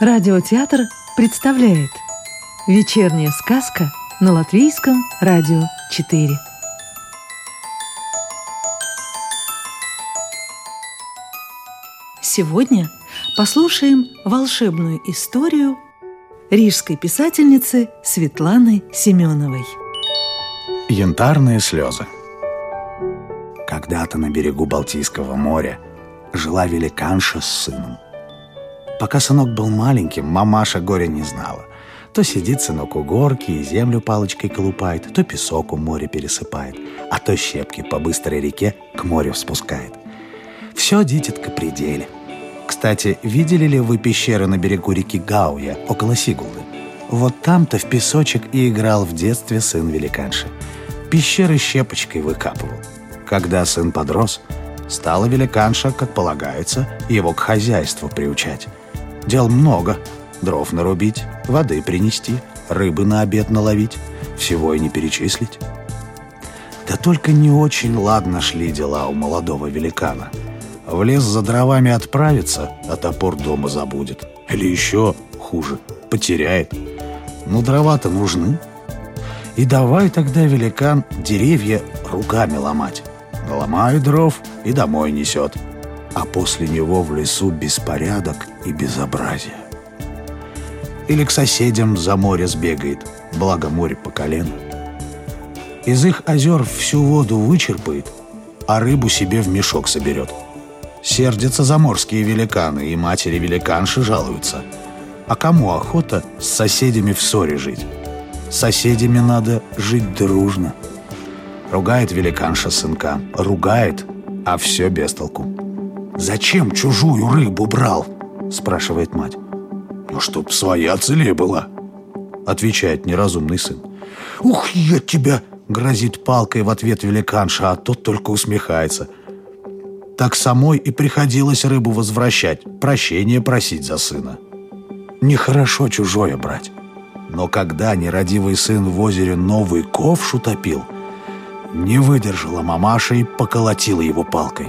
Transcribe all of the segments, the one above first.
Радиотеатр представляет Вечерняя сказка на Латвийском радио 4 Сегодня послушаем волшебную историю рижской писательницы Светланы Семеновой. Янтарные слезы. Когда-то на берегу Балтийского моря жила великанша с сыном – Пока сынок был маленьким, мамаша горя не знала. То сидит сынок у горки и землю палочкой колупает, то песок у моря пересыпает, а то щепки по быстрой реке к морю спускает. Все дитятка при деле. Кстати, видели ли вы пещеры на берегу реки Гауя, около Сигулды? Вот там-то в песочек и играл в детстве сын великанши. Пещеры щепочкой выкапывал. Когда сын подрос, стала великанша, как полагается, его к хозяйству приучать. Дел много. Дров нарубить, воды принести, рыбы на обед наловить. Всего и не перечислить. Да только не очень ладно шли дела у молодого великана. В лес за дровами отправится, а топор дома забудет. Или еще хуже, потеряет. Ну, дрова-то нужны. И давай тогда великан деревья руками ломать. Наломает дров и домой несет а после него в лесу беспорядок и безобразие. Или к соседям за море сбегает, благо море по колено. Из их озер всю воду вычерпает, а рыбу себе в мешок соберет. Сердятся заморские великаны, и матери-великанши жалуются. А кому охота с соседями в ссоре жить? С соседями надо жить дружно. Ругает великанша сынка, ругает, а все без толку. «Зачем чужую рыбу брал?» – спрашивает мать. «Ну, чтоб своя целее была», – отвечает неразумный сын. «Ух, я тебя!» – грозит палкой в ответ великанша, а тот только усмехается. Так самой и приходилось рыбу возвращать, прощение просить за сына. Нехорошо чужое брать. Но когда нерадивый сын в озере новый ковш утопил, не выдержала мамаша и поколотила его палкой.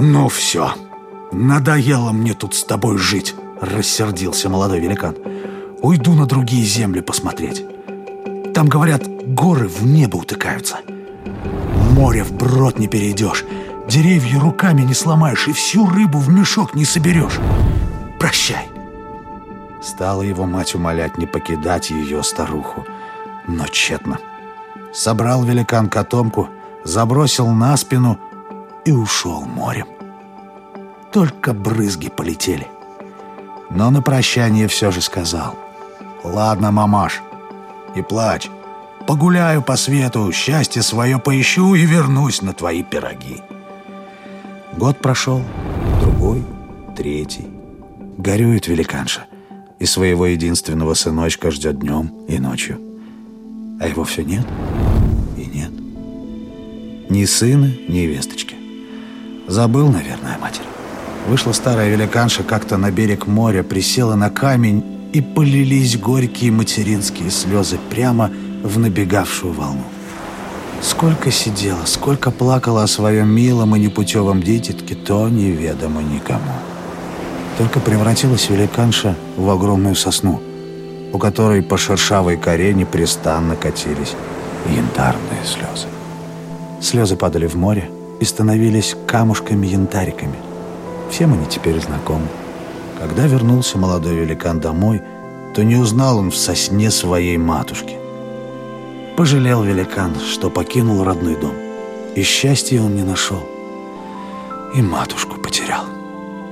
«Ну все, надоело мне тут с тобой жить», — рассердился молодой великан. «Уйду на другие земли посмотреть. Там, говорят, горы в небо утыкаются. Море вброд не перейдешь, деревья руками не сломаешь и всю рыбу в мешок не соберешь. Прощай». Стала его мать умолять не покидать ее старуху, но тщетно. Собрал великан котомку, забросил на спину — и ушел морем. Только брызги полетели. Но на прощание все же сказал. «Ладно, мамаш, не плачь. Погуляю по свету, счастье свое поищу и вернусь на твои пироги». Год прошел, другой, третий. Горюет великанша, и своего единственного сыночка ждет днем и ночью. А его все нет и нет. Ни сына, ни весточки. Забыл, наверное, матерь. Вышла старая великанша как-то на берег моря, присела на камень, и полились горькие материнские слезы прямо в набегавшую волну. Сколько сидела, сколько плакала о своем милом и непутевом дитятке, то неведомо никому. Только превратилась великанша в огромную сосну, у которой по шершавой коре непрестанно катились янтарные слезы. Слезы падали в море, и становились камушками-янтариками. Всем они теперь знакомы. Когда вернулся молодой великан домой, то не узнал он в сосне своей матушки. Пожалел великан, что покинул родной дом. И счастья он не нашел. И матушку потерял.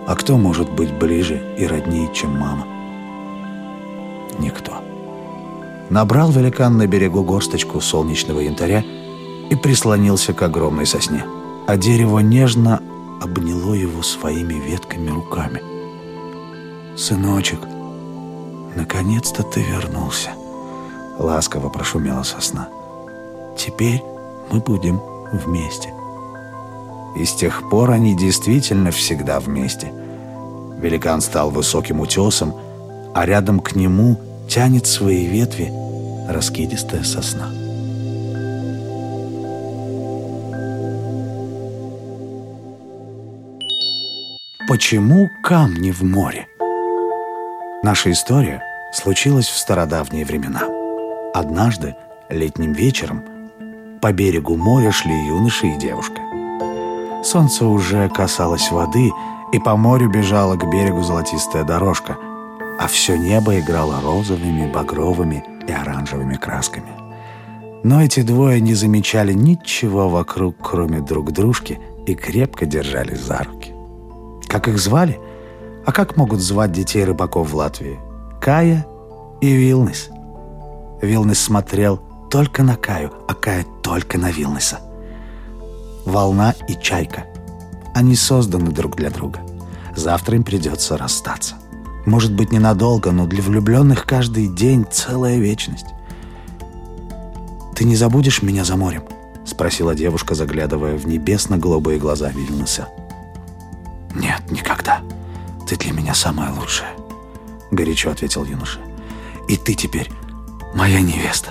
А кто может быть ближе и роднее, чем мама? Никто. Набрал великан на берегу горсточку солнечного янтаря и прислонился к огромной сосне а дерево нежно обняло его своими ветками руками. «Сыночек, наконец-то ты вернулся!» Ласково прошумела сосна. «Теперь мы будем вместе». И с тех пор они действительно всегда вместе. Великан стал высоким утесом, а рядом к нему тянет свои ветви раскидистая сосна. Почему камни в море? Наша история случилась в стародавние времена. Однажды, летним вечером, по берегу моря шли юноша и девушка. Солнце уже касалось воды, и по морю бежала к берегу золотистая дорожка, а все небо играло розовыми, багровыми и оранжевыми красками. Но эти двое не замечали ничего вокруг, кроме друг дружки, и крепко держались за руки. Как их звали? А как могут звать детей рыбаков в Латвии? Кая и Вилнес. Вилнес смотрел только на Каю, а Кая только на Вилнеса. Волна и чайка. Они созданы друг для друга. Завтра им придется расстаться. Может быть, ненадолго, но для влюбленных каждый день целая вечность. «Ты не забудешь меня за морем?» — спросила девушка, заглядывая в небесно-голубые глаза Вильнюса. «Нет, никогда. Ты для меня самая лучшая», — горячо ответил юноша. «И ты теперь моя невеста».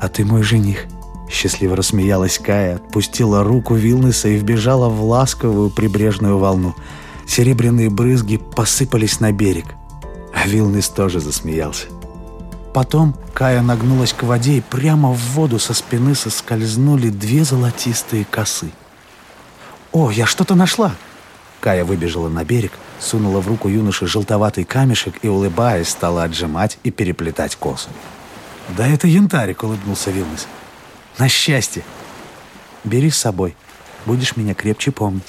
«А ты мой жених», — счастливо рассмеялась Кая, отпустила руку Вилнеса и вбежала в ласковую прибрежную волну. Серебряные брызги посыпались на берег. А Вилнес тоже засмеялся. Потом Кая нагнулась к воде, и прямо в воду со спины соскользнули две золотистые косы. «О, я что-то нашла!» Кая выбежала на берег, сунула в руку юноши желтоватый камешек и, улыбаясь, стала отжимать и переплетать косы. «Да это янтарик!» — улыбнулся Вилнес. «На счастье! Бери с собой, будешь меня крепче помнить.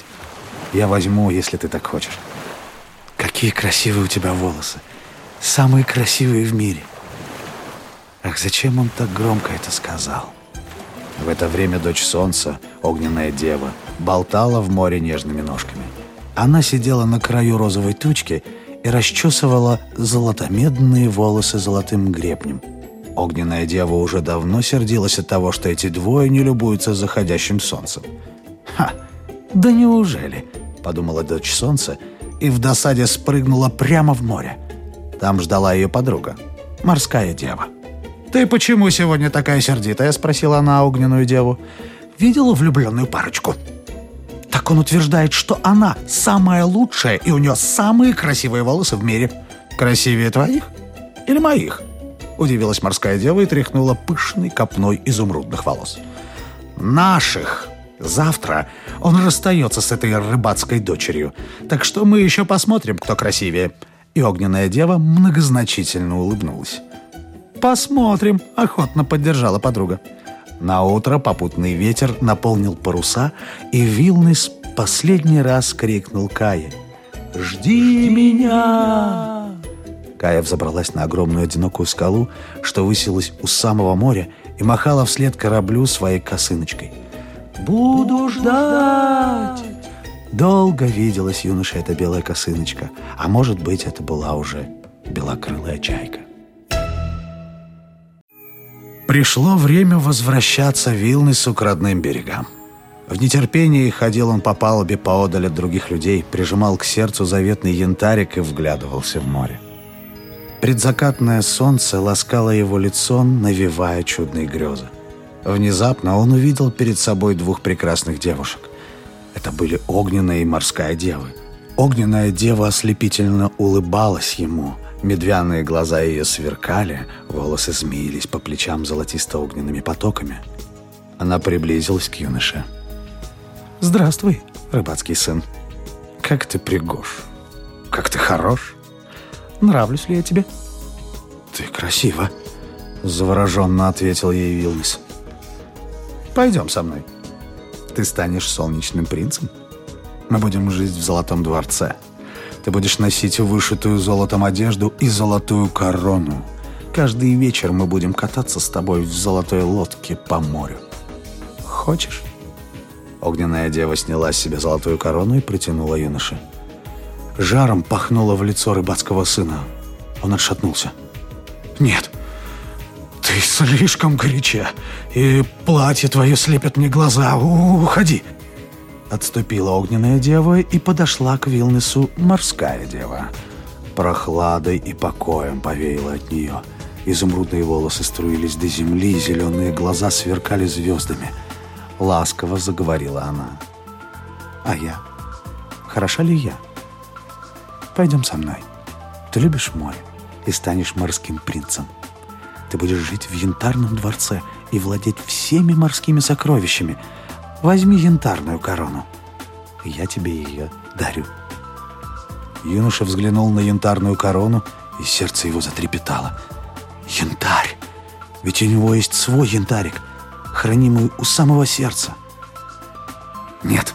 Я возьму, если ты так хочешь. Какие красивые у тебя волосы! Самые красивые в мире!» Ах, зачем он так громко это сказал? В это время дочь солнца, огненная дева, болтала в море нежными ножками. Она сидела на краю розовой тучки и расчесывала золотомедные волосы золотым гребнем. Огненная дева уже давно сердилась от того, что эти двое не любуются заходящим солнцем. «Ха! Да неужели?» – подумала дочь солнца и в досаде спрыгнула прямо в море. Там ждала ее подруга, морская дева. «Ты почему сегодня такая сердитая?» – спросила она огненную деву. «Видела влюбленную парочку?» «Так он утверждает, что она самая лучшая, и у нее самые красивые волосы в мире. Красивее твоих или моих?» Удивилась морская дева и тряхнула пышной копной изумрудных волос. «Наших!» Завтра он расстается с этой рыбацкой дочерью. Так что мы еще посмотрим, кто красивее». И огненная дева многозначительно улыбнулась. «Посмотрим», — охотно поддержала подруга. На утро попутный ветер наполнил паруса, и Вилнес последний раз крикнул Кае. «Жди меня!» Кая взобралась на огромную одинокую скалу, что высилась у самого моря, и махала вслед кораблю своей косыночкой. «Буду ждать!» Долго виделась юноша эта белая косыночка, а может быть, это была уже белокрылая чайка. Пришло время возвращаться Вилнесу к родным берегам. В нетерпении ходил он по палубе поодаль от других людей, прижимал к сердцу заветный янтарик и вглядывался в море. Предзакатное солнце ласкало его лицо, навевая чудные грезы. Внезапно он увидел перед собой двух прекрасных девушек. Это были огненная и морская девы. Огненная дева ослепительно улыбалась ему – Медвяные глаза ее сверкали, волосы змеились по плечам золотисто-огненными потоками. Она приблизилась к юноше. «Здравствуй, рыбацкий сын. Как ты пригож? Как ты хорош? Нравлюсь ли я тебе?» «Ты красива», — завороженно ответил ей Вилнес. «Пойдем со мной. Ты станешь солнечным принцем. Мы будем жить в золотом дворце». Ты будешь носить вышитую золотом одежду и золотую корону. Каждый вечер мы будем кататься с тобой в золотой лодке по морю. Хочешь?» Огненная дева сняла с себя золотую корону и протянула юноше. Жаром пахнуло в лицо рыбацкого сына. Он отшатнулся. «Нет, ты слишком горяча, и платье твое слепит мне глаза. Уходи!» Отступила огненная дева и подошла к Вилнесу морская дева. Прохладой и покоем повеяло от нее. Изумрудные волосы струились до земли, зеленые глаза сверкали звездами. Ласково заговорила она. «А я? Хороша ли я? Пойдем со мной. Ты любишь море и станешь морским принцем. Ты будешь жить в янтарном дворце и владеть всеми морскими сокровищами. Возьми янтарную корону. Я тебе ее дарю. Юноша взглянул на янтарную корону, и сердце его затрепетало. Янтарь! Ведь у него есть свой янтарик, хранимый у самого сердца. Нет,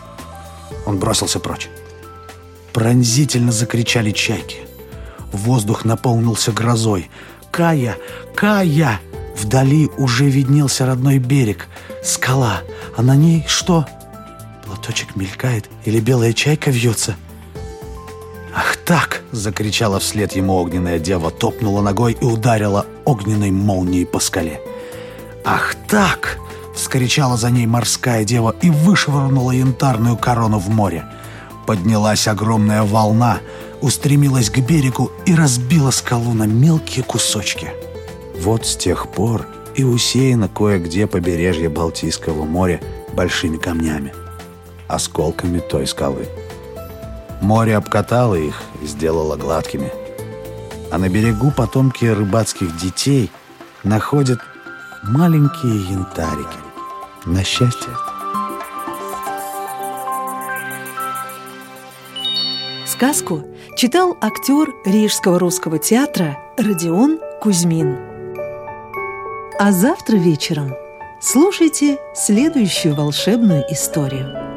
он бросился прочь. Пронзительно закричали чайки. Воздух наполнился грозой. «Кая! Кая!» Вдали уже виднелся родной берег. Скала. А на ней что? Платочек мелькает или белая чайка вьется? «Ах так!» — закричала вслед ему огненная дева, топнула ногой и ударила огненной молнией по скале. «Ах так!» — вскричала за ней морская дева и вышвырнула янтарную корону в море. Поднялась огромная волна, устремилась к берегу и разбила скалу на мелкие кусочки. Вот с тех пор и усеяно кое-где побережье Балтийского моря большими камнями, осколками той скалы. Море обкатало их и сделало гладкими. А на берегу потомки рыбацких детей находят маленькие янтарики. На счастье. Сказку читал актер Рижского русского театра Родион Кузьмин. А завтра вечером слушайте следующую волшебную историю.